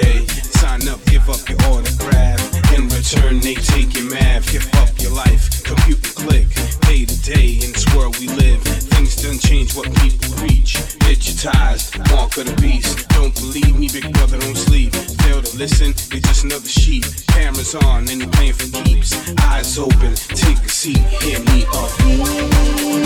day. Sign up, give up your autograph. In return, they take your math. Give up your life, compute and click. Day to day, in this world we live. Things don't change what people reach. Digitized, walk of the beast. Don't believe me, big brother, don't sleep. Fail to listen, they just another sheep. Cameras on, and they playing for keeps. Eyes open, take a seat, hear me up.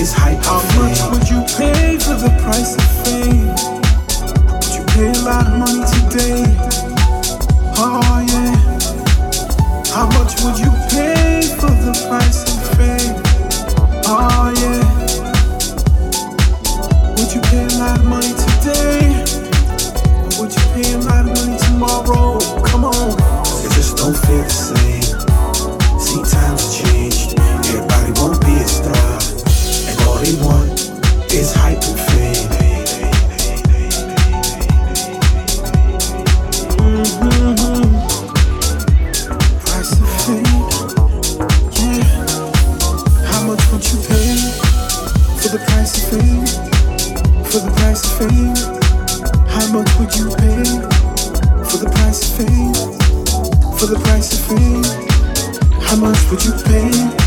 is hype. How much would you pay for the price of fame? Would you pay a lot of money today? Oh yeah. How much would you pay for the price? the price of fame? How much would you pay?